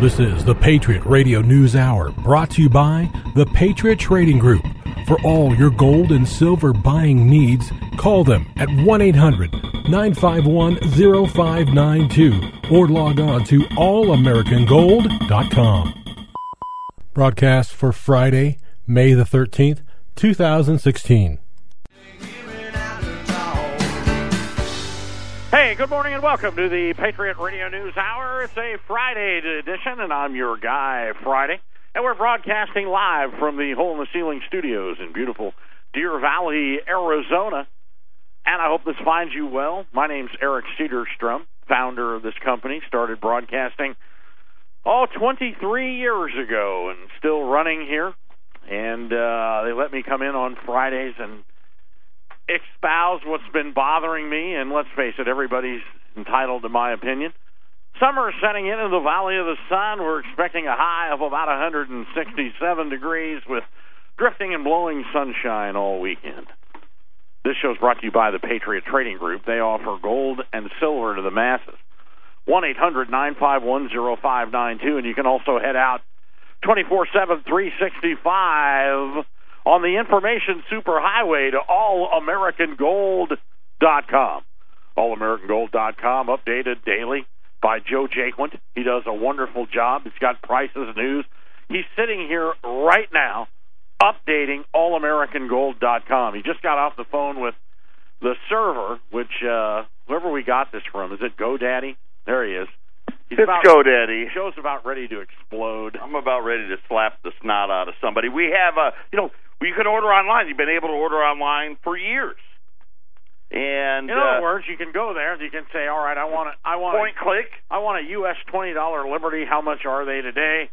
This is the Patriot Radio News Hour brought to you by the Patriot Trading Group. For all your gold and silver buying needs, call them at 1 800 951 0592 or log on to allamericangold.com. Broadcast for Friday, May the 13th, 2016. Hey, good morning and welcome to the Patriot Radio News Hour. It's a Friday edition, and I'm your guy, Friday. And we're broadcasting live from the Hole in the Ceiling studios in beautiful Deer Valley, Arizona. And I hope this finds you well. My name's Eric Cedarstrom, founder of this company. Started broadcasting, oh, 23 years ago and still running here. And uh, they let me come in on Fridays and espouse what's been bothering me, and let's face it, everybody's entitled to my opinion. Summer is setting in in the Valley of the Sun. We're expecting a high of about 167 degrees with drifting and blowing sunshine all weekend. This show is brought to you by the Patriot Trading Group. They offer gold and silver to the masses. 1 800 951 0592, and you can also head out 24 7 365 on the information superhighway to allamericangold.com. Allamericangold.com, updated daily by Joe Jaquint. He does a wonderful job. He's got prices, and news. He's sitting here right now updating allamericangold.com. He just got off the phone with the server, which uh, whoever we got this from, is it GoDaddy? There he is. He's it's about, GoDaddy. Show's about ready to explode. I'm about ready to slap the snot out of somebody. We have a, you know, you can order online. You've been able to order online for years. And in other uh, words, you can go there. You can say, "All right, I want a, I want point a, click. I want a U.S. twenty dollar Liberty. How much are they today?"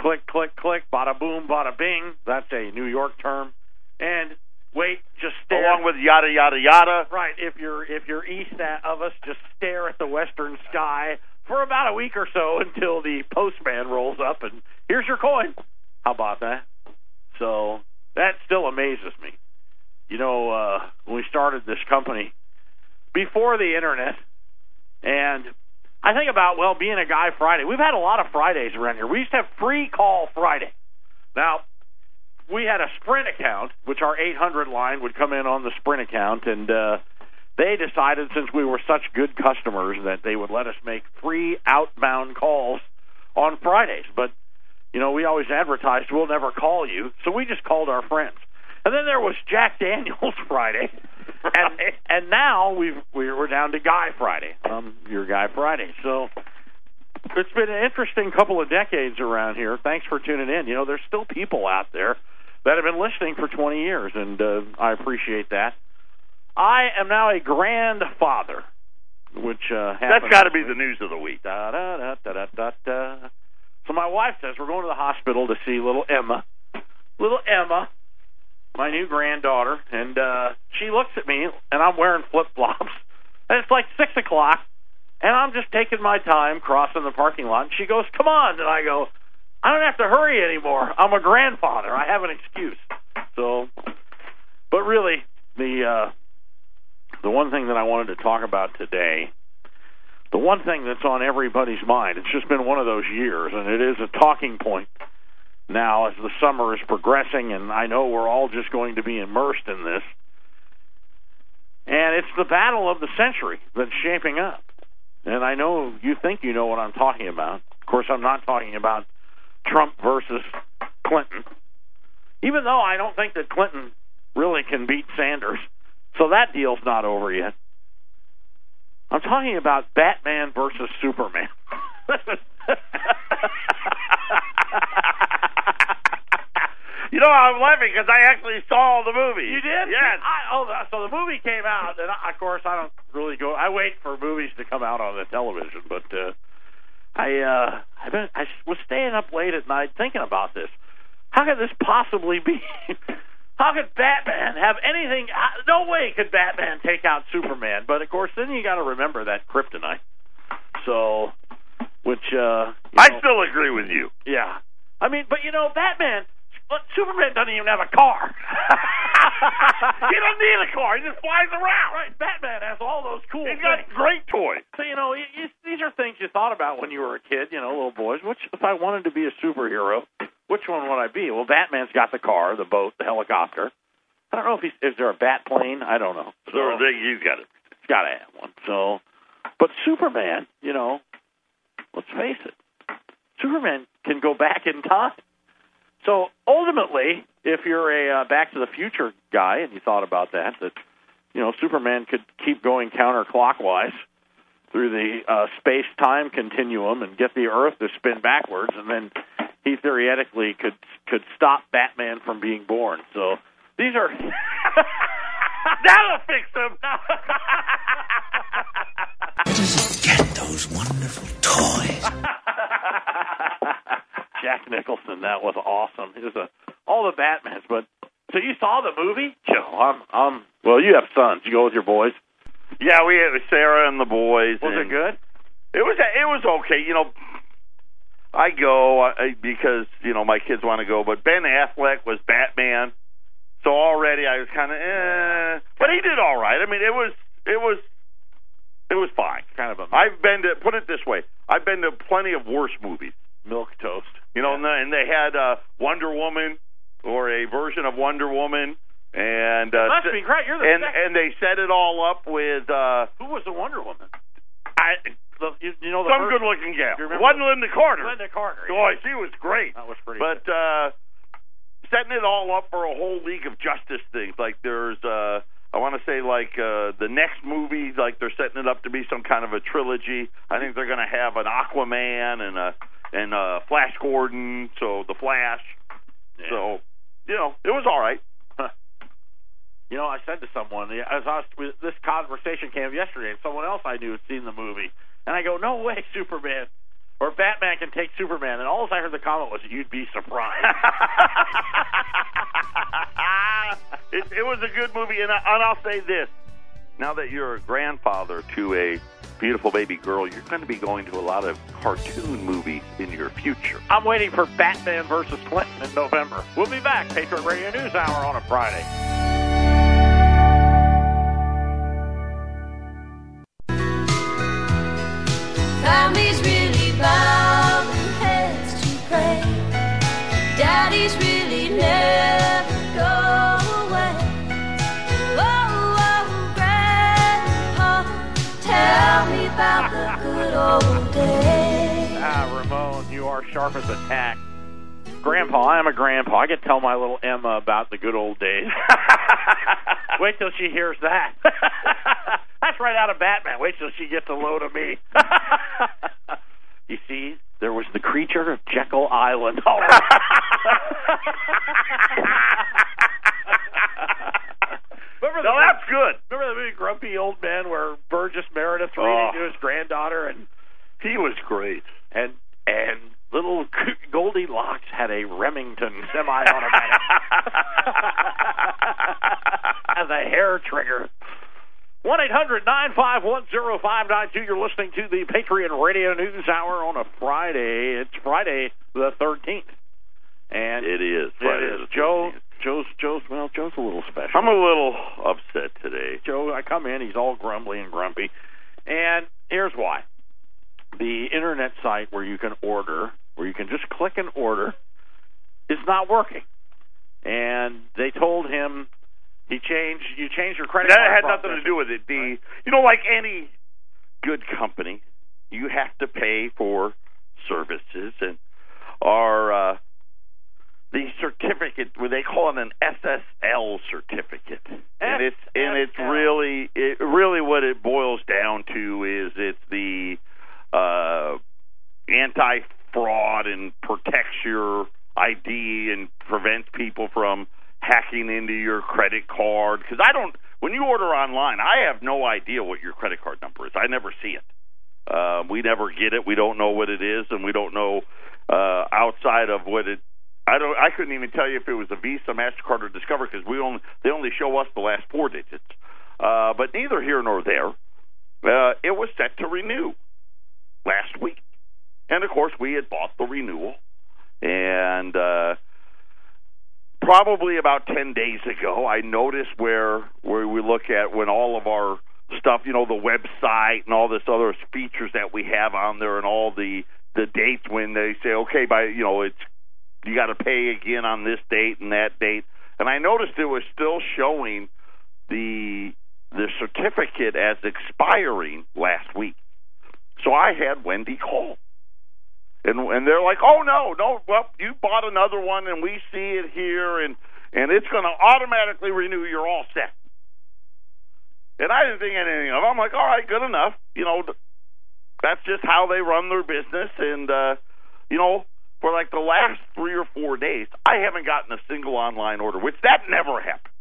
Click, click, click. Bada boom, bada bing. That's a New York term. And wait, just stare. Along with yada yada yada. Right. If you're if you're east of us, just stare at the western sky for about a week or so until the postman rolls up and here's your coin. How about that? So that still amazes me. You know, uh, when we started this company before the internet, and I think about well being a guy Friday. We've had a lot of Fridays around here. We used to have free call Friday. Now we had a Sprint account, which our 800 line would come in on the Sprint account, and uh, they decided since we were such good customers that they would let us make free outbound calls on Fridays. But you know, we always advertised we'll never call you, so we just called our friends. And then there was Jack Daniels Friday, and and now we've we're down to Guy Friday. Um, your Guy Friday. So it's been an interesting couple of decades around here. Thanks for tuning in. You know, there's still people out there that have been listening for 20 years, and uh, I appreciate that. I am now a grandfather, which uh, that's got to be the news of the week. Da, da, da, da, da, da, da. So my wife says we're going to the hospital to see little Emma, little Emma, my new granddaughter, and uh, she looks at me, and I'm wearing flip flops, and it's like six o'clock, and I'm just taking my time crossing the parking lot. And she goes, "Come on," and I go, "I don't have to hurry anymore. I'm a grandfather. I have an excuse." So, but really, the uh, the one thing that I wanted to talk about today the one thing that's on everybody's mind, it's just been one of those years, and it is a talking point now as the summer is progressing, and I know we're all just going to be immersed in this. And it's the battle of the century that's shaping up. And I know you think you know what I'm talking about. Of course, I'm not talking about Trump versus Clinton, even though I don't think that Clinton really can beat Sanders. So that deal's not over yet. I'm talking about Batman versus Superman. you know, I'm laughing because I actually saw the movie. You did? Yes. I, oh, so the movie came out, and I, of course, I don't really go. I wait for movies to come out on the television, but uh, I uh, I've been I was staying up late at night thinking about this. How could this possibly be? How could Batman have anything? No way could Batman take out Superman. But of course, then you got to remember that kryptonite. So, which uh, I know, still agree with you. Yeah, I mean, but you know, Batman, Superman doesn't even have a car. he doesn't need a car. He just flies around. Right, Batman has all those cool He's things. got great toys. So you know, y y these are things you thought about when you were a kid. You know, little boys. Which, if I wanted to be a superhero, which one would I be? Well, Batman's got the car, the boat, the helicopter. I don't know if he's is there a bat plane. I don't know. So they, you got it. He's got to have one. So, but Superman, you know, let's face it, Superman can go back in time. So ultimately, if you're a uh, Back to the Future guy and you thought about that, that you know Superman could keep going counterclockwise through the uh, space-time continuum and get the Earth to spin backwards, and then he theoretically could could stop Batman from being born. So these are That'll fix them. him. does he get those wonderful toys? Jack Nicholson, that was awesome. He was a all the Batmans, but so you saw the movie? Joe, I'm I'm well, you have sons. You go with your boys. yeah, we had Sarah and the boys. Was and it good? It was it was okay. You know, I go uh, because you know my kids want to go, but Ben Affleck was Batman, so already I was kind of eh. But he did all right. I mean, it was it was it was fine. Kind of a I've been to put it this way. I've been to plenty of worse movies. milk toast. You know, and, the, and they had uh, Wonder Woman or a version of Wonder Woman, and uh, Must be great. You're the and second. and they set it all up with uh, Who was the Wonder Woman? I, The, you, you know the some first- good-looking gal. Wasn't Lynda Carter. Lynda Carter. yeah. Boy, she was great. That was pretty. But uh, setting it all up for a whole League of Justice thing. Like there's, uh, I want to say like uh, the next movie, like they're setting it up to be some kind of a trilogy. I think they're going to have an Aquaman and a and a Flash Gordon, so the Flash. Yeah. So you know, it was all right. You know, I said to someone as I was, this conversation came up yesterday, and someone else I knew had seen the movie, and I go, "No way, Superman or Batman can take Superman." And all I heard the comment was, "You'd be surprised." it, it was a good movie, and, I, and I'll say this: now that you're a grandfather to a beautiful baby girl, you're going to be going to a lot of cartoon movies in your future. I'm waiting for Batman versus Clinton in November. We'll be back. Patriot Radio News Hour on a Friday. Families really heads to pray. Daddies really never away. Oh, oh, Grandpa, tell me about the good old days. Ah, Ramon, you are sharp as a tack. Grandpa, I am a grandpa. I can tell my little Emma about the good old days. Wait till she hears that. That's right out of Batman. Wait till she gets a load of me. you see, there was the creature of Jekyll Island. Right. Remember No, that's good. Remember the movie Grumpy Old Man where Burgess Meredith Oh. reading to his granddaughter and He was great. and and little Goldilocks had a Remington semi-automatic as a hair trigger. One eight hundred nine five one zero five nine two. You're listening to the Patriot Radio News Hour on a Friday. It's Friday the thirteenth, and It is. it Friday is the Joe. Joe's Joe's well. Joe's a little special. I'm a little upset today. Joe, I come in, he's all grumbly and grumpy. And here's why. The internet site where you can order, where you can just click and order, is not working. And they told him he changed you changed your credit That had nothing to do with it. The you know, like any good company, you have to pay for services and our uh the certificate well, they call it an SSL certificate. and it's and it's really it really what it boils down to is it's the uh anti fraud and protects your ID and prevents people from hacking into your credit card? Because I don't when you order online I have no idea what your credit card number is. I never see it. Uh, we never get it. We don't know what it is and we don't know uh, outside of what it I don't I couldn't even tell you if it was a Visa Mastercard or Discover because we only they only show us the last four digits. Uh, but neither here nor there uh, it was set to renew last week. And of course we had bought the renewal and uh probably about ten days ago, I noticed where where we look at when all of our stuff, you know, the website and all this other features that we have on there, and all the the dates when they say, okay, by you know, it's you got to pay again on this date and that date, and I noticed it was still showing the the certificate as expiring last week. So I had Wendy call. And and they're like, "Oh no, no, well, you bought another one and we see it here and and it's going to automatically renew. You're all set." And I didn't think anything of it. I'm like, "All right, good enough." You know, that's just how they run their business and uh, you know, for like the last 3 or 4 days, I haven't gotten a single online order, which that never happens.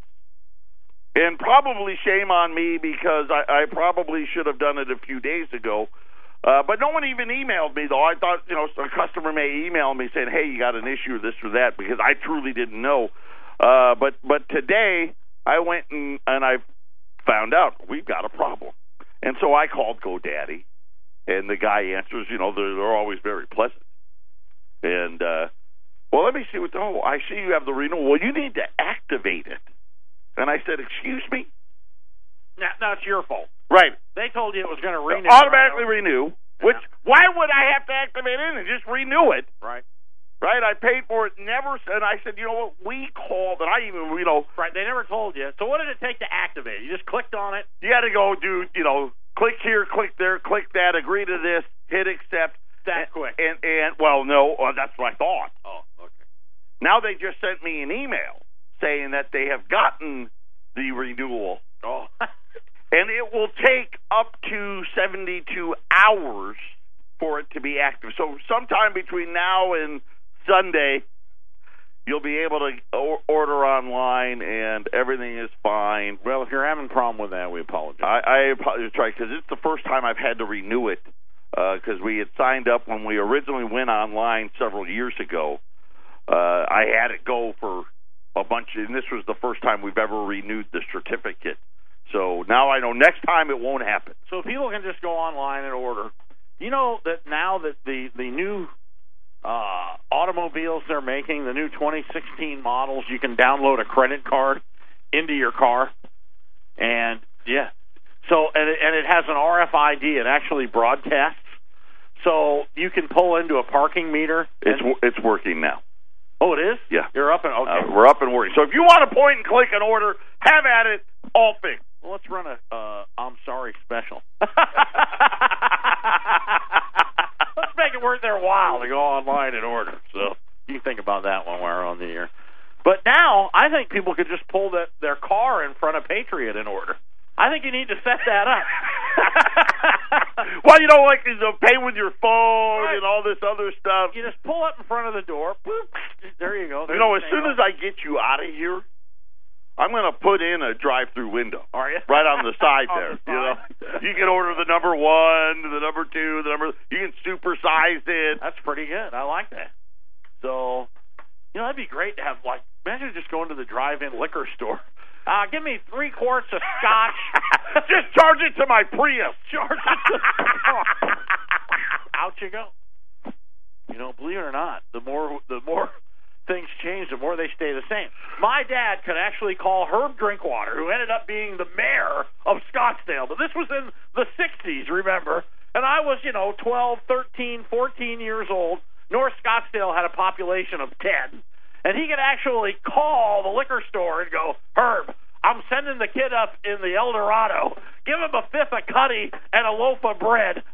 And probably shame on me because I, I probably should have done it a few days ago. Uh, but no one even emailed me though. I thought you know a customer may email me saying, "Hey, you got an issue, this or that," because I truly didn't know. Uh, but but today I went and and I found out we've got a problem, and so I called GoDaddy, and the guy answers. You know they're, they're always very pleasant, and uh, well, let me see what. Oh, I see you have the renewal. Well, you need to activate it. And I said, "Excuse me." Now, now it's your fault. Right. They told you it was going to renew. automatically renew. Which why would I have to activate it and just renew it? Right. Right. I paid for it. Never. And I said, you know what? We called, and I even, you know, Right. They never told you. So what did it take to activate? it? You just clicked on it. you got to go do, you know, click here, click there, click that, agree to this, hit accept. That and, quick. And and well, no, uh, that's what I thought. Oh, okay. Now they just sent me an email saying that they have gotten the renewal, Oh. and it will take up to seventy-two hours for it to be active. So sometime between now and Sunday, you'll be able to order online, and everything is fine. well, if you're having a problem with that, we apologize. I, I apologize because it's the first time I've had to renew it because we had signed up when we originally went online several years ago. Uh, I had it go for a bunch, and this was the first time we've ever renewed the certificate. So now I know next time it won't happen. so people can just go online and order. You know that now that the the new uh, automobiles they're making, the new 2016 models, you can download a credit card into your car, and yeah, so and it, and it has an RFID. It actually broadcasts, so you can pull into a parking meter. It's it's working now. oh, it is. Yeah. you're up and okay. Uh, we're up and working. So if you want to point and click and order, have at it. All fixed. Well, let's run a uh, I'm sorry special. Let's make it worth their while to go online and order. So you can think about that when we're on the air. But now I think people could just pull that their car in front of Patriot and order. I think you need to set that up. well, you know, like you know, pay with your phone Right. and all this other stuff. you just pull up in front of the door. Boop, there you go. You know, as soon as I get you out of here, I'm going to put in a drive-through window are you right on the side On there. the You know, you can order the number one, the number two, the number. You can supersize it. That's pretty good. I like that. So, you know, that'd be great to have like imagine just going to the drive-in liquor store. Uh, give me three quarts of scotch. Just charge it to my Prius. Charge it to. Out you go. You know, believe it or not, the more the more things change, the more they stay the same. My dad could actually call Herb Drinkwater, who ended up being the mayor of Scottsdale, but this was in the 60s, remember? And I was, you know, 12, 13, 14 years old. North Scottsdale had a population of 10. And he could actually call the liquor store and go, Herb, I'm sending the kid up in the El Dorado. Give him a fifth of cutty and a loaf of bread.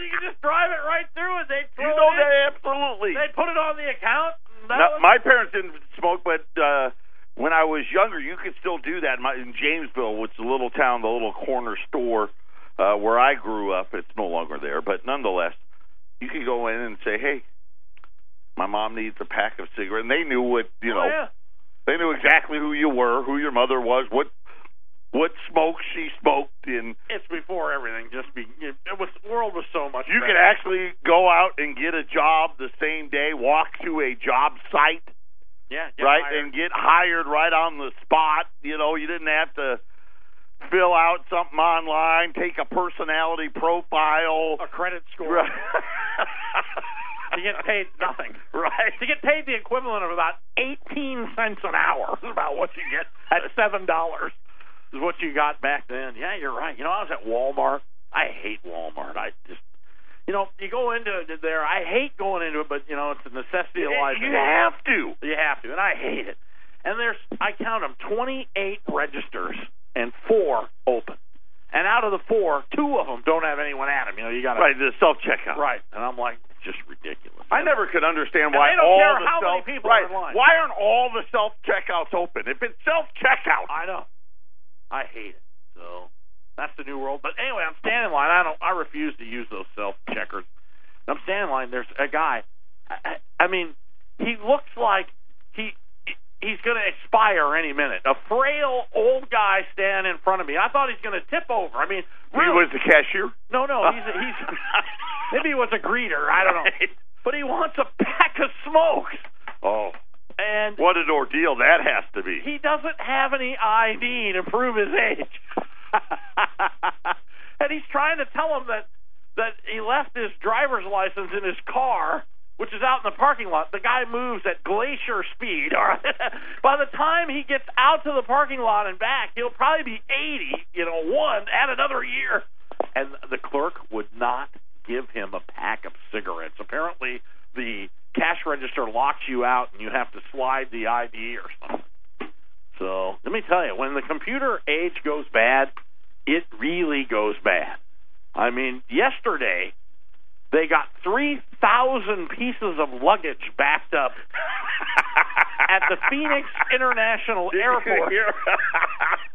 you can just drive it right through and they You know that absolutely. They put it on the account. No, my parents didn't smoke, but uh when I was younger, you could still do that. My, in Jamesville, which is a little town, the little corner store uh where I grew up, it's no longer there, but nonetheless, you could go in and say, "Hey, my mom needs a pack of cigarettes." And they knew what you Oh, know. yeah. They knew exactly who you were, who your mother was, what what smoke she smoked, and It's before everything just be. It was the world was so much. you better. could actually go out and get a job the same day, walk to a job site. yeah, right, hired. and get hired right on the spot. You know, you didn't have to fill out something online, take a personality profile. a credit score. Right. You get paid nothing. Right. You get paid the equivalent of about eighteen cents an hour. Is about what you get at seven dollars. Is what you got back then. Yeah, you're right. You know, I was at Walmart. I hate Walmart. I just, you know, you go into it there. I hate going into it, but you know, it's a necessity of life. You have to. You have to, and I hate it. And there's, I count them, 28 registers and four open. And out of the four, two of them don't have anyone at them. You know, you got to Right, the self checkout. right. And I'm like, just ridiculous. I never could understand And why they don't all care the how many self people are right. Why aren't all the self checkouts open? If it's self checkout, I know. I hate it. So that's the new world. But anyway, I'm standing in line. I don't. I refuse to use those self checkers. I'm standing in line. There's a guy. I, I, mean, he looks like he he's going to expire any minute. A frail old guy standing in front of me. I thought he's going to tip over. I mean, he was the cashier. no, no. He's he's maybe he was a greeter. I don't know. But he wants a pack of smokes, Oh, and what an ordeal that has to be. he doesn't have any ID to prove his age. and he's trying to tell him that that he left his driver's license in his car, which is out in the parking lot. The guy moves at glacier speed. All right. By the time he gets out to the parking lot and back, he'll probably be 80, you know, one, add another year. And the clerk would not give him a pack of cigarettes. Apparently, the cash register locks you out and you have to slide the ID or something. So let me tell you, when the computer age goes bad, it really goes bad. I mean, yesterday they got 3,000 pieces of luggage backed up at the Phoenix International Airport.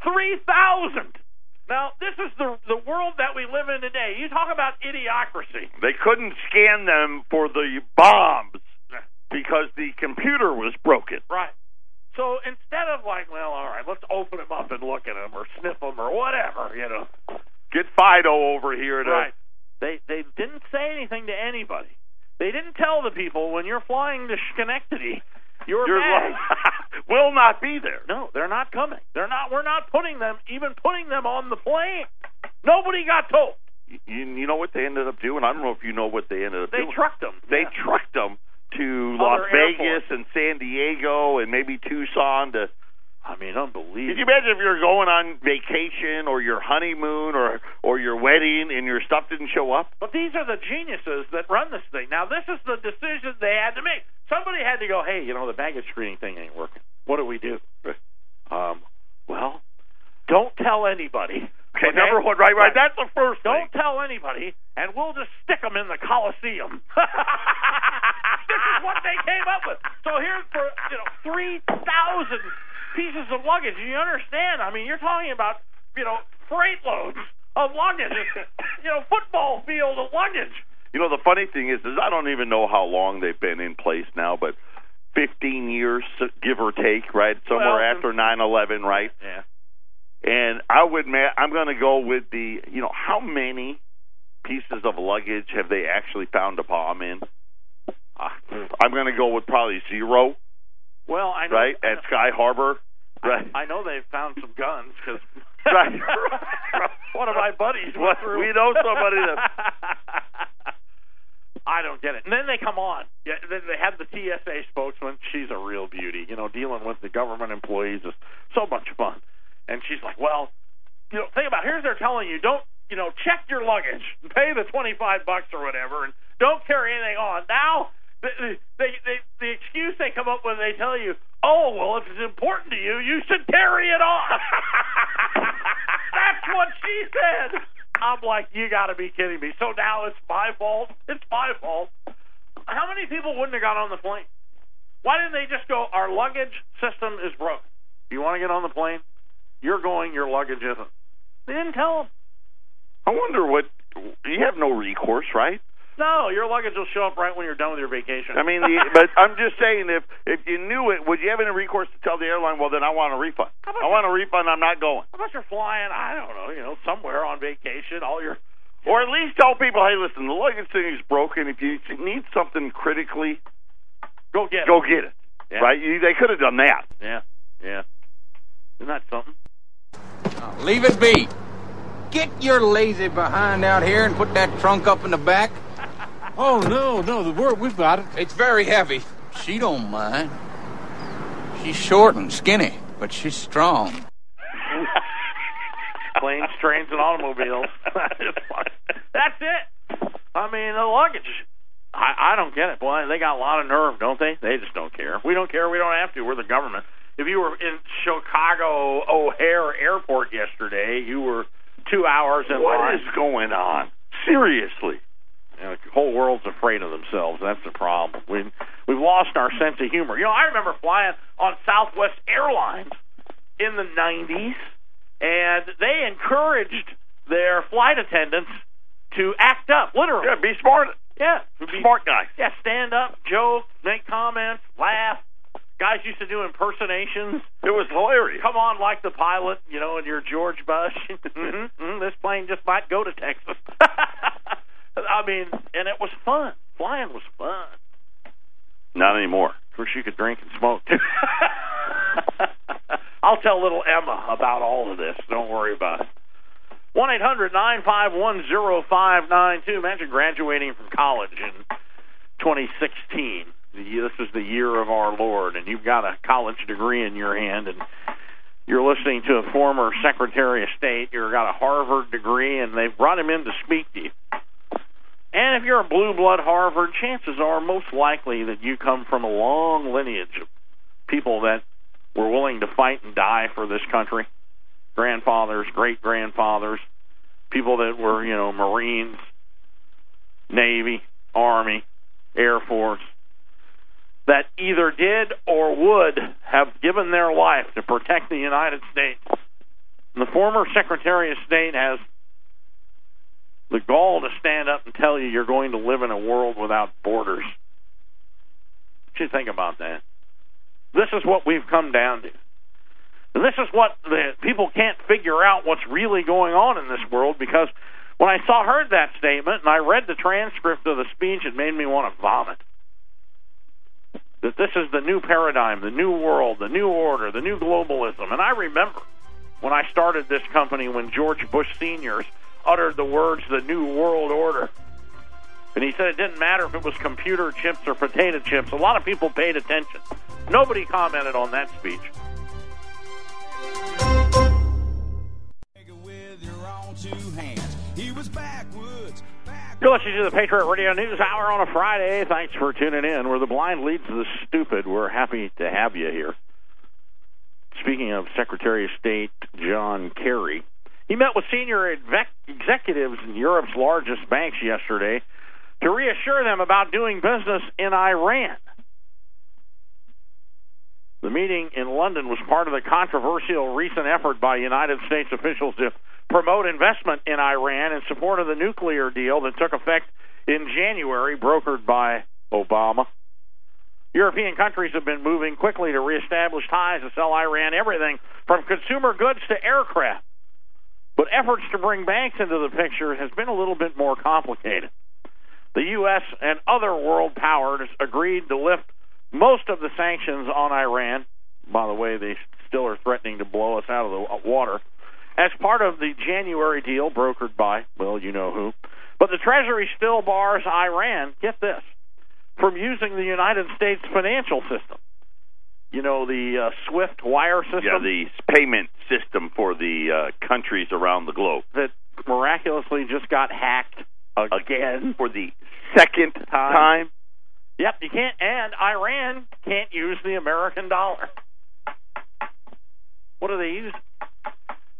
3,000! Now, this is the the world that we live in today. You talk about idiocracy. They couldn't scan them for the bombs because the computer was broken. Right. So instead of like, well, all right, let's open them up and look at them or sniff them or whatever, you know. Get Fido over here to Right. They they didn't say anything to anybody. They didn't tell the people when you're flying to Schenectady, your bags. will not be there. no, they're not coming. They're not. We're not putting them, even putting them on the plane. Nobody got told. You, you know what they ended up doing? I don't know if you know what they ended up They doing. They trucked them. they Yeah. trucked them to Other Las Vegas airports. and San Diego and maybe Tucson to I mean, unbelievable. Could you imagine if you're going on vacation or your honeymoon or or your wedding and your stuff didn't show up? But these are the geniuses that run this thing. Now, this is the decision they had to make. Somebody had to go, hey, you know, the baggage screening thing ain't working. What do we do? Um, well, don't tell anybody. Okay, number one, right, right. That's the first. Don't tell anybody, and we'll just stick them in the Coliseum. this is what they came up with. So here's for you know three thousand pieces of luggage. You understand? I mean, you're talking about you know freight loads of luggage. you know, football field of luggage. You know, the funny thing is, is I don't even know how long they've been in place now, but 15 years, give or take, right? Somewhere Well, after 9/11, right? Yeah. And I would, ma- I'm going to go with the, you know, how many pieces of luggage have they actually found a bomb in? Uh, I'm going to go with probably zero, Well, I know. right, I at know, Sky Harbor, right? I know they've found some guns because Right. one of my buddies went through. we know somebody that- I don't get it. And then they come on. Yeah, then they have the TSA spokesman. She's a real beauty. You know, dealing with the government employees is so much fun. And she's like, well, you know, think about it. here's they're telling you don't you know check your luggage, pay the twenty five bucks or whatever, and don't carry anything on. Now the they, they, the excuse they come up with, they tell you, oh well, if it's important to you, you should carry it on. That's what she said. I'm like, you got to be kidding me. So now it's my fault. It's my fault. How many people wouldn't have got on the plane? Why didn't they just go? Our luggage system is broken. You want to get on the plane? You're going. Your luggage isn't. They didn't tell them. I wonder what, you have no recourse, right? No, your luggage will show up right when you're done with your vacation. I mean, the, but I'm just saying, if if you knew it, would you have any recourse to tell the airline? Well, then I want a refund. I want a refund. I'm not going. How about you're flying? I don't know. You know, somewhere on vacation. All your Or at least tell people, hey, listen, the luggage thing is broken. If you need something critically, go get go it. get it. Yeah. Right? You, they could have done that. Yeah, yeah. Isn't that something? Leave it be. Get your lazy behind out here and put that trunk up in the back. Oh, no, no, the word, we've got it. It's very heavy. She don't mind. She's short and skinny, but she's strong. Planes, trains, and automobiles. That's it. I mean, the luggage. I, I don't get it. Boy, they got a lot of nerve, don't they? They just don't care. We don't care. We don't have to. We're the government. If you were in Chicago O'Hare Airport yesterday, you were two hours in What line. is going on? Seriously. You know, the whole world's afraid of themselves. That's the problem. We we've lost our sense of humor. You know, I remember flying on Southwest Airlines in the '90s, and they encouraged their flight attendants to act up, literally. Yeah, be smart. Yeah, Smart guys. Yeah, stand up, joke, make comments, laugh. Guys used to do impersonations. It was hilarious. Come on, like the pilot, you know, in your George Bush. Mhm, mhm, this plane just might go to Texas. I mean, and it was fun. Flying was fun. Not anymore. Of course, you could drink and smoke too. I'll tell little Emma about all of this. Don't worry about it. One eight hundred nine five one zero five nine two. Imagine graduating from college in 2016. This is the year of our Lord, and you've got a college degree in your hand, and you're listening to a former Secretary of State. You've got a Harvard degree, and they've brought him in to speak to you. And if you're a blue blood Harvard, chances are most likely that you come from a long lineage of people that were willing to fight and die for this country. Grandfathers, great grandfathers, people that were, you know, Marines, Navy, Army, Air Force, that either did or would have given their life to protect the United States. And the former Secretary of State has the gall to stand up and tell you you're going to live in a world without borders. What you think about that? This is what we've come down to. This is what the people can't figure out what's really going on in this world because when I saw heard that statement and I read the transcript of the speech, it made me want to vomit. That this is the new paradigm, the new world, the new order, the new globalism. And I remember when I started this company when George Bush seniors uttered the words the new world order. And he said it didn't matter if it was computer chips or potato chips. A lot of people paid attention. Nobody commented on that speech. You're listening to the Patriot Radio News Hour on a Friday. Thanks for tuning in. Where the blind leads the stupid, we're happy to have you here. Speaking of Secretary of State John Kerry, he met with senior exec- executives in Europe's largest banks yesterday to reassure them about doing business in Iran. The meeting in London was part of the controversial recent effort by United States officials to promote investment in Iran in support of the nuclear deal that took effect in January, brokered by Obama. European countries have been moving quickly to reestablish ties to sell Iran everything from consumer goods to aircraft. But efforts to bring banks into the picture has been a little bit more complicated. The U.S. and other world powers agreed to lift most of the sanctions on Iran. By the way, they still are threatening to blow us out of the water as part of the January deal brokered by, well, you know who. But the Treasury still bars Iran, get this, from using the United States financial system. You know, the uh, SWIFT wire system Yeah, the payment system for the uh, countries around the globe. that miraculously just got hacked again. For the second time. Yep, you can't, and Iran can't use the American dollar. What do they use?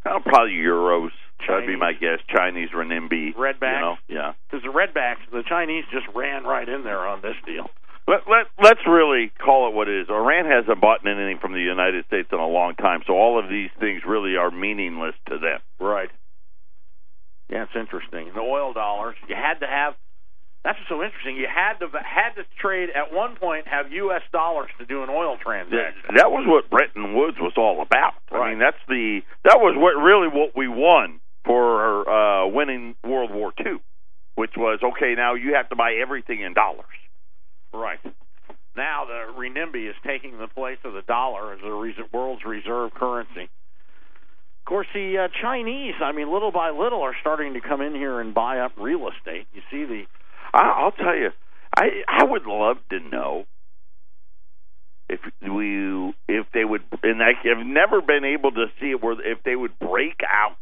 Oh, probably euros. That'd be my guess. Chinese renminbi. Redbacks. You know? Yeah. Because the redbacks, the Chinese just ran right in there on this deal. Let, let, let's really call it what it is. Iran hasn't bought anything from the United States in a long time, so all of these things really are meaningless to them. Right. Yeah, it's interesting. The oil dollars, you had to have. That's what's so interesting. You had to had to trade at one point have U.S. dollars to do an oil transaction. that was what Bretton Woods was all about. I mean, that's the that was what really what we won for uh, winning World War II, which was okay. Now you have to buy everything in dollars. Right. Now the renminbi is taking the place of the dollar as the world's reserve currency. Of course, the uh, Chinese, I mean, little by little, are starting to come in here and buy up real estate. You see the I, I'll tell you, I I would love to know if we if they would, and I have never been able to see it where if they would break out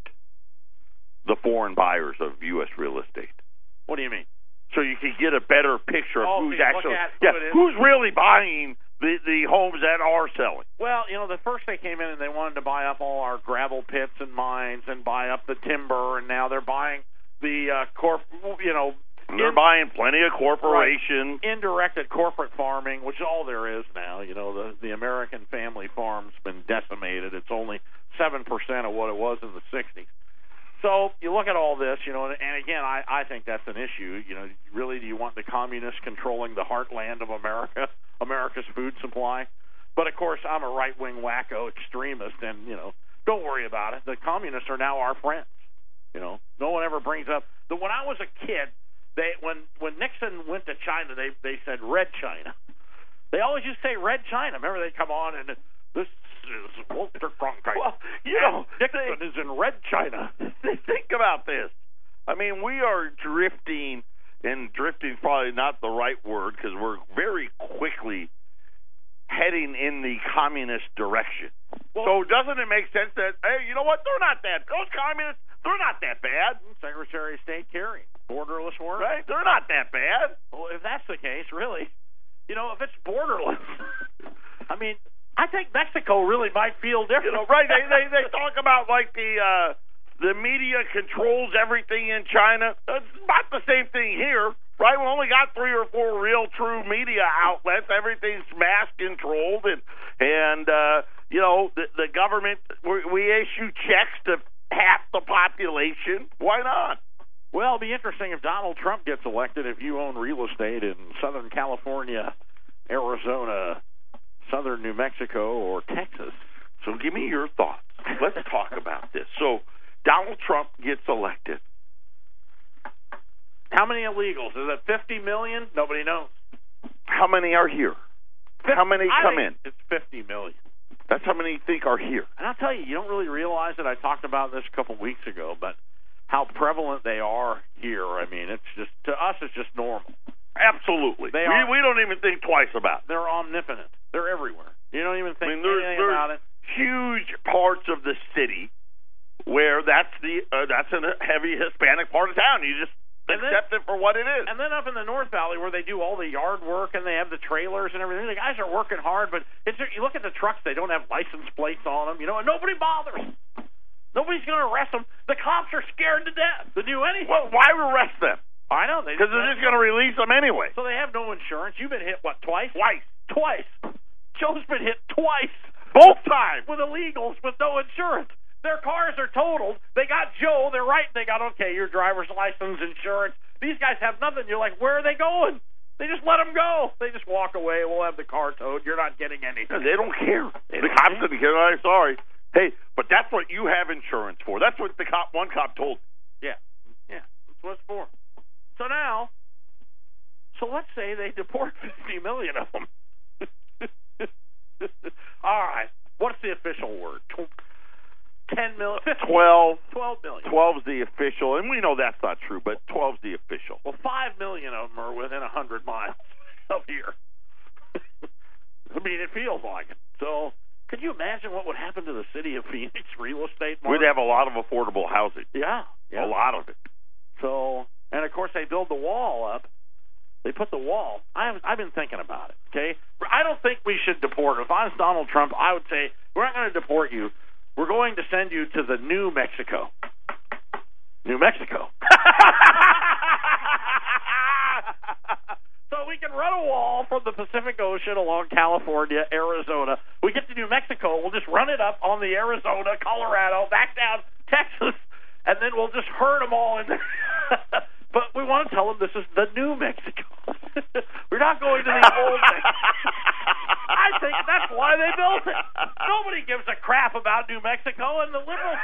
the foreign buyers of U.S. real estate, What do you mean? so you could get a better picture of Oh, who's so you look actually who yeah who's really buying the the homes that are selling. Well, you know, the first they came in and they wanted to buy up all our gravel pits and mines and buy up the timber, and now they're buying the uh, corp. You know, They're in- buying plenty of corporations. indirected corporate farming, which is all there is now. You know, the the American family farm's been decimated. It's only seven percent of what it was in the '60s. So you look at all this, you know, and, and again, I I think that's an issue. You know, really, do you want the communists controlling the heartland of America, America's food supply? But of course, I'm a right wing wacko extremist, and you know, don't worry about it. The communists are now our friends. You know, no one ever brings up the when I was a kid. They when when Nixon went to China, they they said Red China. They always used to say Red China. Remember, they'd come on and this is Walter Cronkite. Well, you know, Nixon is in Red China. think about this. I mean, we are drifting, and drifting is probably not the right word because we're very quickly heading in the communist direction. so doesn't it make sense that hey, you know what? They're not that. Those communists, they're not that bad, Secretary of State Kerry, borderless world. right? They're not that bad. Well, if that's the case, really, you know, if it's borderless, I mean, I think Mexico really might feel different. You know, right? They they they talk about like the uh the media controls everything in China. It's not the same thing here, right? We only got three or four real true media outlets. Everything's mass controlled, and and uh, you know the the government we, we issue checks to half the population. Why not? Well, it'll be interesting if Donald Trump gets elected. If you own real estate in Southern California, Arizona, Southern New Mexico, or Texas, So give me your thoughts. Let's talk about this. So Donald Trump gets elected. how many illegals? Is it 50 million? Nobody knows. How many are here? How many I come in? It's 50 million. That's how many you think are here. And I'll tell you, you don't really realize it. I talked about this a couple weeks ago, but how prevalent they are here. I mean, it's just to us, it's just normal. Absolutely. They we, are- we don't even think twice about it. They're omnipotent. They're everywhere. You don't even I think mean, there's, anything there's about it. huge parts of the city where that's the uh, that's a heavy Hispanic part of town. You just And then- accept it for what it is. And then up in the North Valley, where they do all the yard work and they have the trailers and everything, the guys are working hard. But it's you look at the trucks; they don't have license plates on them. You know, and nobody bothers. Nobody's going to arrest them. The cops are scared to death to do anything. well, why arrest them? I know they Because they're just going to release them anyway. So they have no insurance. You've been hit what twice? Twice. Twice. Joe's been hit twice Both times. with illegals with no insurance. Their cars are totaled. They got Joe. They're right. They got okay. Your driver's license, insurance. These guys have nothing. You're like, where are they going? They just let them go. They just walk away. We'll have the car towed. You're not getting anything. They don't care. They the don't cops care. didn't care. I'm sorry. Hey, but that's what you have insurance for. That's what the cop one cop told. Yeah, yeah. That's what it's for. So now, so let's say they deport 50 million of them. All right. What's the official word? Tw- 10 million? 12, 12 million. 12's the official, and we know that's not true, but 12's the official. Well, 5 million of them are within 100 miles of here. I mean, it feels like it. So, could you imagine what would happen to the city of Phoenix real estate market? We'd have a lot of affordable housing. yeah, yeah. A lot of it. So, and of course they build the wall up. They put the wall. I've I've been thinking about it. Okay, I don't think we should deport. If I was Donald Trump, I would say we're not going to deport you. We're going to send you to the New Mexico. New Mexico. so we can run a wall from the Pacific Ocean along California, Arizona. We get to New Mexico. We'll just run it up on the Arizona, Colorado, back down Texas, and then we'll just herd them all in but we want to tell them this is the New Mexico. We're not going to the old Mexico. I think that's why they built it. Nobody gives a crap about New Mexico, and the liberals.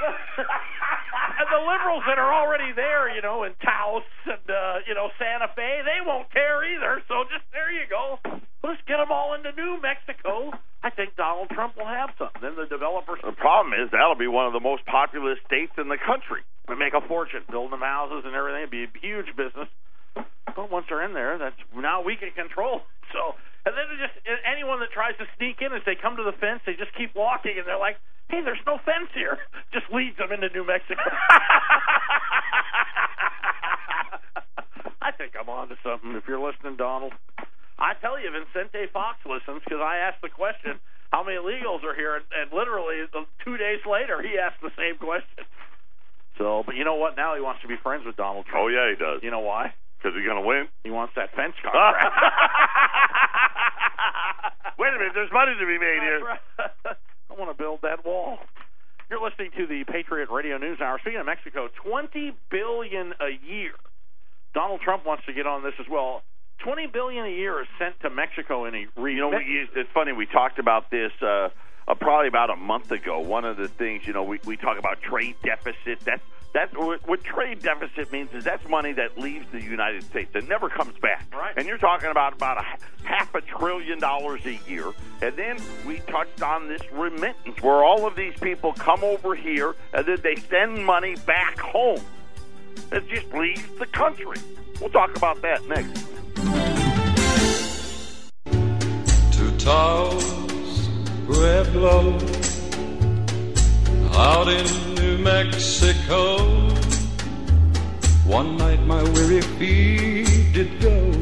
And the liberals that are already there, you know, in Taos and uh, you know Santa Fe, they won't care either. So just there you go. Let's get them all into New Mexico. I think Donald Trump will have some. Then the developers The problem is that'll be one of the most populous states in the country. will make a fortune building them houses and everything. It'd be a huge business. But once they're in there, that's now we can control. So, and then just anyone that tries to sneak in as they come to the fence, they just keep walking, and they're like, "Hey, there's no fence here." Just leads them into New Mexico. I think I'm on to something. If you're listening, Donald, I tell you, Vincente Fox listens because I asked the question, "How many illegals are here?" And, and literally two days later, he asked the same question. So, but you know what? Now he wants to be friends with Donald Trump. Oh yeah, he does. You know why? Because he's going to win. He wants that fence contract. Wait a minute, there's money to be made here. I want to build that wall. You're listening to the Patriot Radio News Hour. Speaking of Mexico, twenty billion a year. Donald Trump wants to get on this as well. Twenty billion a year is sent to Mexico in a re- You know, we, it's funny. We talked about this uh, uh, probably about a month ago. One of the things, you know, we, we talk about trade deficit. That's that's what, what trade deficit means is that's money that leaves the United States and never comes back. Right. And you're talking about about a half a trillion dollars a year. And then we touched on this remittance, where all of these people come over here and then they send money back home. It just leaves the country. We'll talk about that next. Two towers, Pueblo, out in New Mexico. One night my weary feet did go,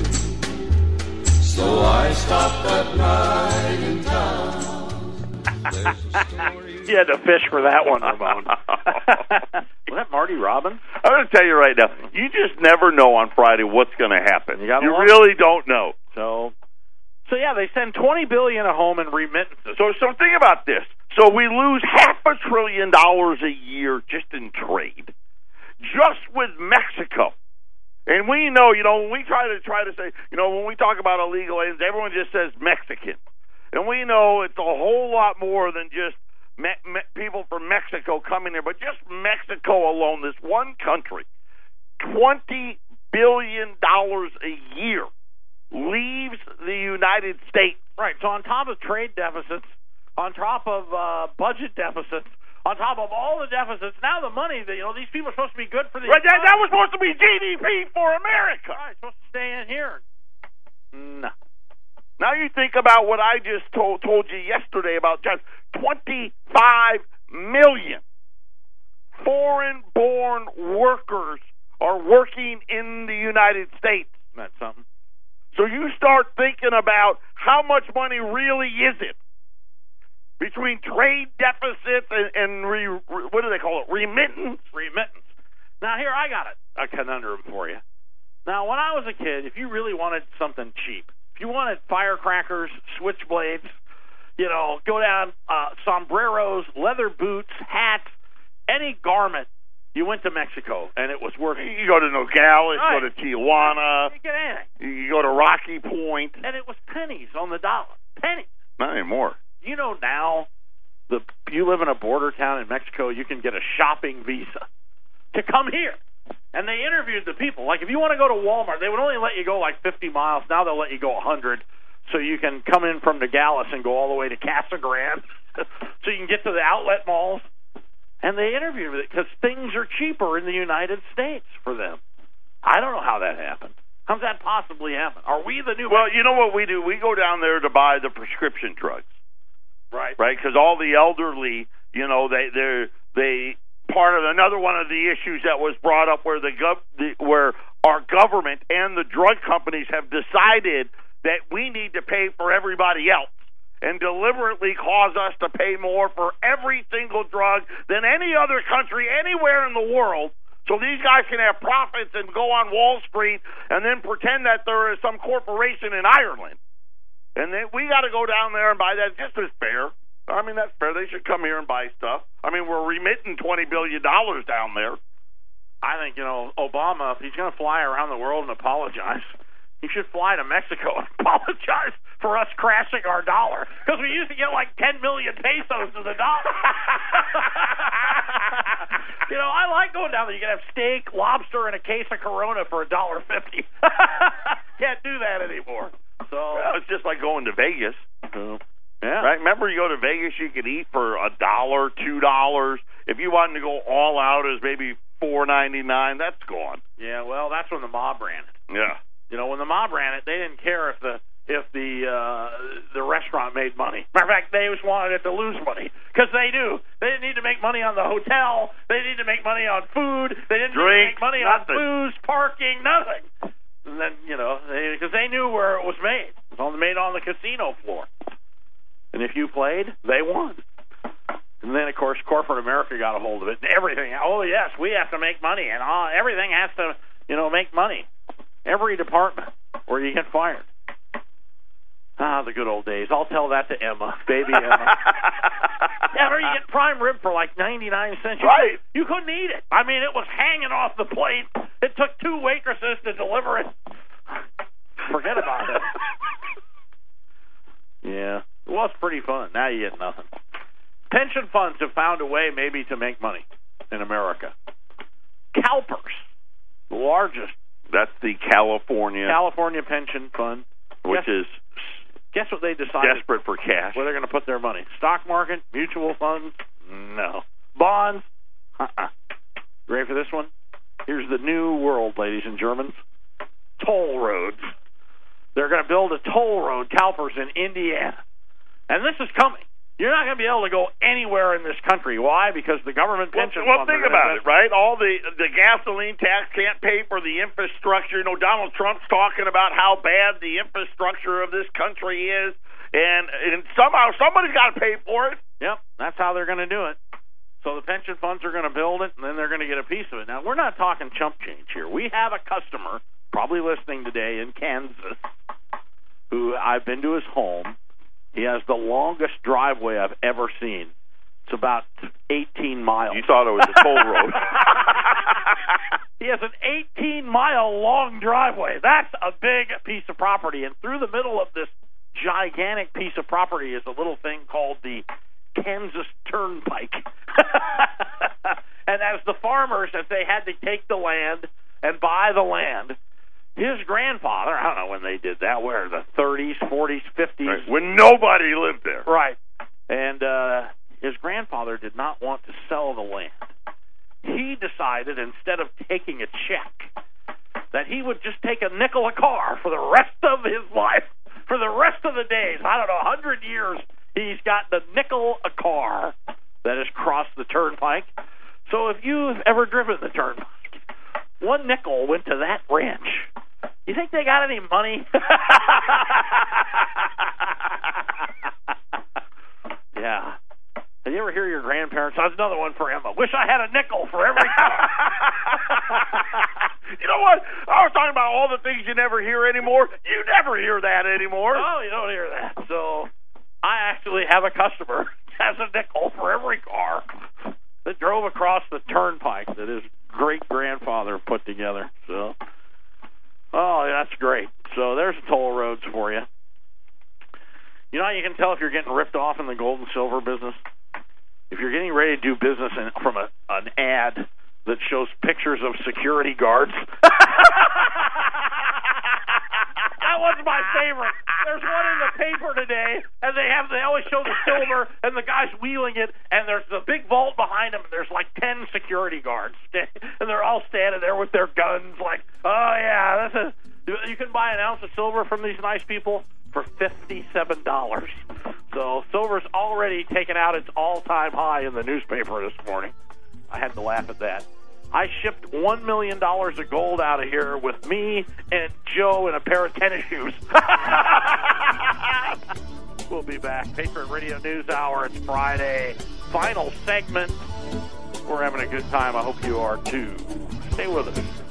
so I stopped that night in town. There's. You had to fish for that one, Ramon. Was that Marty Robbins? I'm going to tell you right now, you just never know on Friday what's going to happen. You you watch. really don't know. So, so yeah, they send twenty billion a home in remittances. So, so think about this. So we lose half a trillion dollars a year just in trade, just with Mexico. And we know, you know, when we try to try to say, you know, when we talk about illegal aliens, everyone just says Mexican, and we know it's a whole lot more than just me- me- people from Mexico coming here, but just Mexico alone, this one country, twenty billion dollars a year leaves the United States. Right. So on top of trade deficits, on top of uh, budget deficits, on top of all the deficits, now the money that you know these people are supposed to be good for the Right, that, that was supposed to be GDP for America. right, supposed to stay in here. No. Now you think about what I just told told you yesterday about just 25 million foreign-born workers are working in the United States. That's something. So you start thinking about how much money really is it between trade deficits and, and re, re, what do they call it? Remittance. Remittance. Now here I got a, a conundrum for you. Now when I was a kid, if you really wanted something cheap, if you wanted firecrackers, switchblades, you know, go down uh, sombreros, leather boots, hats, any garment, you went to Mexico and it was worth. You go to Nogales, Right. go to Tijuana, You get anything, you go to Rocky Point. and it was pennies on the dollar. Pennies. Not anymore. You know now, the you live in a border town in Mexico, you can get a shopping visa to come here. And they interviewed the people. Like if you want to go to Walmart, they would only let you go like 50 miles. Now they'll let you go a 100, so you can come in from Nogales and go all the way to Casa Grande, so you can get to the outlet malls. And they interviewed it because things are cheaper in the United States for them. I don't know how that happened. How's that possibly happen? Are we the new? Well, you know what we do? We go down there to buy the prescription drugs, right. right? Because all the elderly, you know, they they're they part of another one of the issues that was brought up where the gov the, where our government and the drug companies have decided that we need to pay for everybody else and deliberately cause us to pay more for every single drug than any other country anywhere in the world. So these guys can have profits and go on Wall Street and then pretend that there is some corporation in Ireland. And then we got to go down there and buy that. Just as fair. I mean, that's fair. They should come here and buy stuff. I mean, we're remitting twenty billion dollars down there. I think you know Obama. If he's going to fly around the world and apologize, he should fly to Mexico and apologize for us crashing our dollar because we used to get like ten million pesos to the dollar. you know, I like going down there. You can have steak, lobster, and a case of Corona for a dollar fifty. Can't do that anymore. So Well, it's just like going to Vegas, yeah, right? Remember, you go to Vegas, you could eat for a dollar, two dollars. If you wanted to go all out, as maybe four ninety nine. That's gone. Yeah, well, that's when the mob ran it. Yeah. You know, when the mob ran it, they didn't care if the if the uh, the restaurant made money. Matter of fact, they just wanted it to lose money because they do. They didn't need to make money on the hotel. They didn't need to make money on food. They didn't need to make money nothing. on booze, parking, nothing. And then you know, because they, knew where it was made. It was only made on the casino floor. And if you played, they won. And then, of course, corporate America got a hold of it. And everything. Oh yes, we have to make money, and all, everything has to, you know, make money. Every department, or you get fired. Ah, the good old days. I'll tell that to Emma, baby Emma. yeah, you get prime rib for like ninety nine cents. You, Right. You couldn't eat it. I mean, it was hanging off the plate. It took two waitresses to deliver it. Forget about it. Yeah, it was pretty fun. Now you get nothing. Pension funds have found a way maybe to make money in America. CalPERS, the largest That's the California, California pension fund. which Guess- is Guess what they decided? desperate for cash. Where they're going to put their money? Stock market, mutual funds? No. Bonds? Uh-uh. You ready for this one? Here's the new world, ladies and Germans. Toll roads. They're going to build a toll road, CalPERS, in Indiana. And this is coming. You're not going to be able to go anywhere in this country. Why? Because the government Well, pension well funds think about it, right? All the the gasoline tax can't pay for the infrastructure. You know, Donald Trump's talking about how bad the infrastructure of this country is, and and somehow somebody's got to pay for it. Yep, that's how they're going to do it. So the pension funds are going to build it, and then they're going to get a piece of it. Now we're not talking chump change here. We have a customer probably listening today in Kansas who I've been to his home. He has the longest driveway I've ever seen. It's about 18 miles. You thought it was a toll road. he has an 18 mile long driveway. That's a big piece of property. And through the middle of this gigantic piece of property is a little thing called the Kansas Turnpike. and as the farmers, as they had to take the land and buy the land, his grandfather, I don't know when they did that, where the 30s, 40s, 50s, Right, when nobody lived there. Right. And uh, his grandfather did not want to sell the land. He decided instead of taking a check that he would just take a nickel a car for the rest of his life, for the rest of the days. I don't know, hundred years. He's got the nickel a car that has crossed the turnpike. So if you've ever driven the turnpike, one nickel went to that ranch. You think they got any money? yeah. Did you ever hear your grandparents? That's another one for Emma. Wish I had a nickel for every car. you know what? I was talking about all the things you never hear anymore. You never hear that anymore. Oh, you don't hear that. So I actually have a customer has a nickel for every car that drove across the turnpike that his great grandfather put together. So Oh, that's great. So there's toll roads for you. You know how you can tell if you're getting ripped off in the gold and silver business? If you're getting ready to do business in, from a, an ad that shows pictures of security guards. that was my favorite. There's one in the paper today, and they have they always show the silver and the guy's wheeling it, and there's the big vault behind him, and there's like ten security guards, and they're all standing there with their guns, like, oh yeah, this is. You can buy an ounce of silver from these nice people for fifty-seven dollars. So silver's already taken out its all-time high in the newspaper this morning. I had to laugh at that. I shipped one million dollars of gold out of here with me and Joe in a pair of tennis shoes. we'll be back. Patriot Radio News Hour. It's Friday. Final segment. We're having a good time. I hope you are too. Stay with us.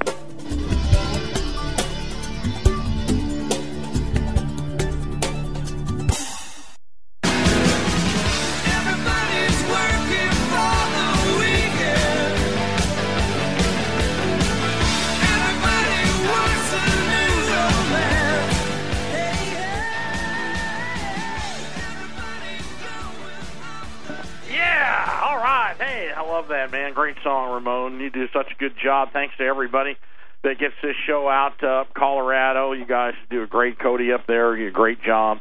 I love that, man. Great song, Ramon. You do such a good job. Thanks to everybody that gets this show out to up Colorado. You guys do a great Cody up there. You do a great job.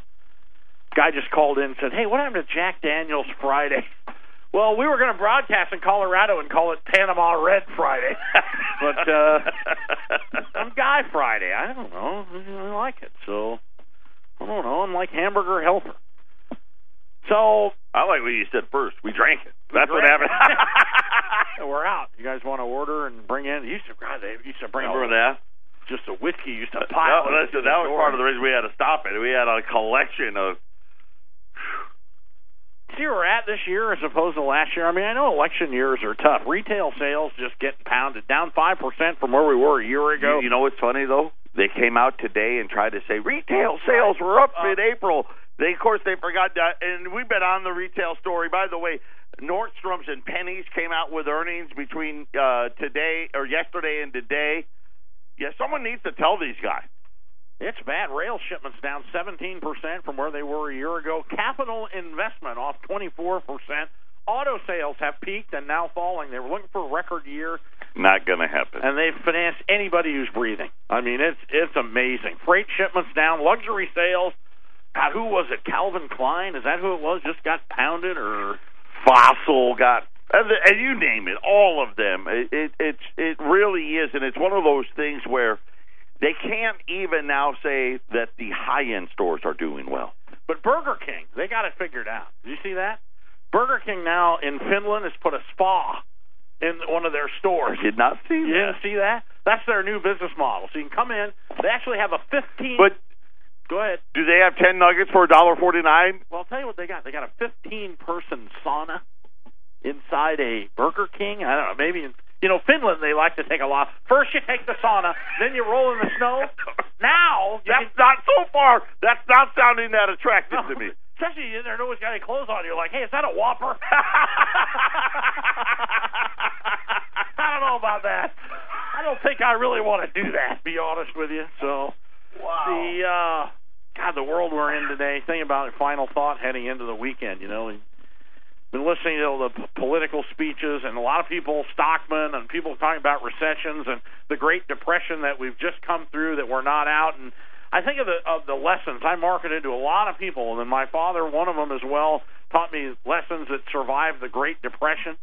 Guy just called in and said, "Hey, what happened to Jack Daniels Friday?" Well, we were going to broadcast in Colorado and call it Panama Red Friday, but uh, I'm Guy Friday. I don't know. I like it, so I don't know. I'm like hamburger helper. So I like what you said first. We drank it. That's what happened. we're out. You guys want to order and bring in? You used to, God, they used to bring Remember that? just the whiskey used to That, pile. that, into that was door. part of the reason we had to stop it. We had a collection of. See where we're at this year as opposed to last year. I mean, I know election years are tough. Retail sales just getting pounded down five percent from where we were a year ago. You, you know what's funny though? They came out today and tried to say retail sales were up Uh, mid-April. They, of course, they forgot that. And we've been on the retail story. By the way, Nordstrom's and Penney's came out with earnings between uh, today or yesterday and today. Yeah, someone needs to tell these guys. It's bad. Rail shipments down 17% from where they were a year ago. Capital investment off 24%. Auto sales have peaked and now falling. They were looking for a record year, Not going to happen. and they've financed anybody who's breathing. I mean, it's it's amazing. Freight shipments down. Luxury sales. God, who was it? Calvin Klein? Is that who it was? Just got pounded, or Fossil got, uh, and, you name it, all of them. It, it it really is, and it's one of those things where they can't even now say that the high end stores are doing well. But Burger King, they got it figured out. Did you see that? Burger King now in Finland has put a spa in one of their stores. Did not see You that. didn't see that? That's their new business model. So you can come in. They actually have a 15. But go ahead. do they have ten nuggets for a dollar forty nine? Well, I'll tell you what they got. They got a 15 person sauna inside a Burger King. I don't know. Maybe in you know Finland they like to take a lot. First you take the sauna, then you roll in the snow. Now That's can- not so far. That's not sounding that attractive to me. Especially you there nobody's got any clothes on. You're like, hey, is that a Whopper? I don't know about that. I don't think I really want to do that. Be honest with you. So the uh, God, the world we're in today. Think about it. Final thought heading into the weekend. You know, been listening to the p- political speeches and a lot of people, Stockman and people talking about recessions and the Great Depression that we've just come through that we're not out. And I think of the of the lessons I marketed to a lot of people, and then my father, one of them as well, taught me lessons that survived the Great Depression.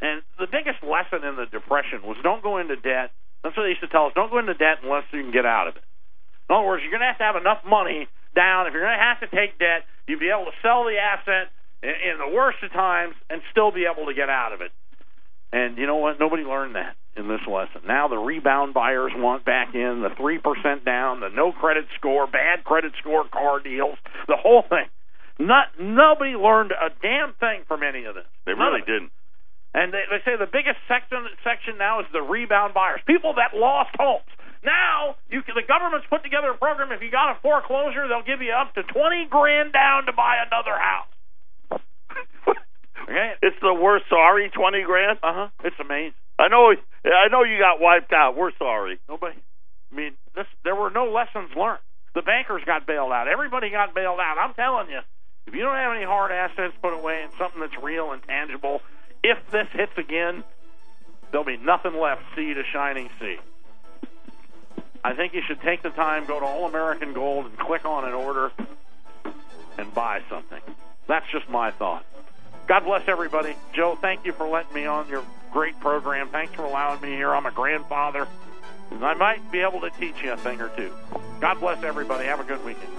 And the biggest lesson in the Depression was don't go into debt. That's what they used to tell us. Don't go into debt unless you can get out of it. In other words, you're going to have to have enough money down. If you're going to have to take debt, you'll be able to sell the asset in, in the worst of times and still be able to get out of it. And you know what? Nobody learned that in this lesson. Now the rebound buyers want back in, the 3% down, the no credit score, bad credit score car deals, the whole thing. Not, nobody learned a damn thing from any of this. They really didn't. And they, they say the biggest section section now is the rebound buyers, people that lost homes. Now you can, the government's put together a program. If you got a foreclosure, they'll give you up to twenty grand down to buy another house. Okay. It's the worst. Sorry, twenty grand. Uh huh. It's amazing. I know. I know you got wiped out. We're sorry. Nobody. I mean, this there were no lessons learned. The bankers got bailed out. Everybody got bailed out. I'm telling you, if you don't have any hard assets put away in something that's real and tangible, if this hits again, there'll be nothing left sea to shining sea. I think you should take the time, go to All American Gold, and click on an order and buy something. That's just my thought. God bless everybody. Joe, thank you for letting me on your great program. Thanks for allowing me here. I'm a grandfather. and I might be able to teach you a thing or two. God bless everybody. Have a good weekend.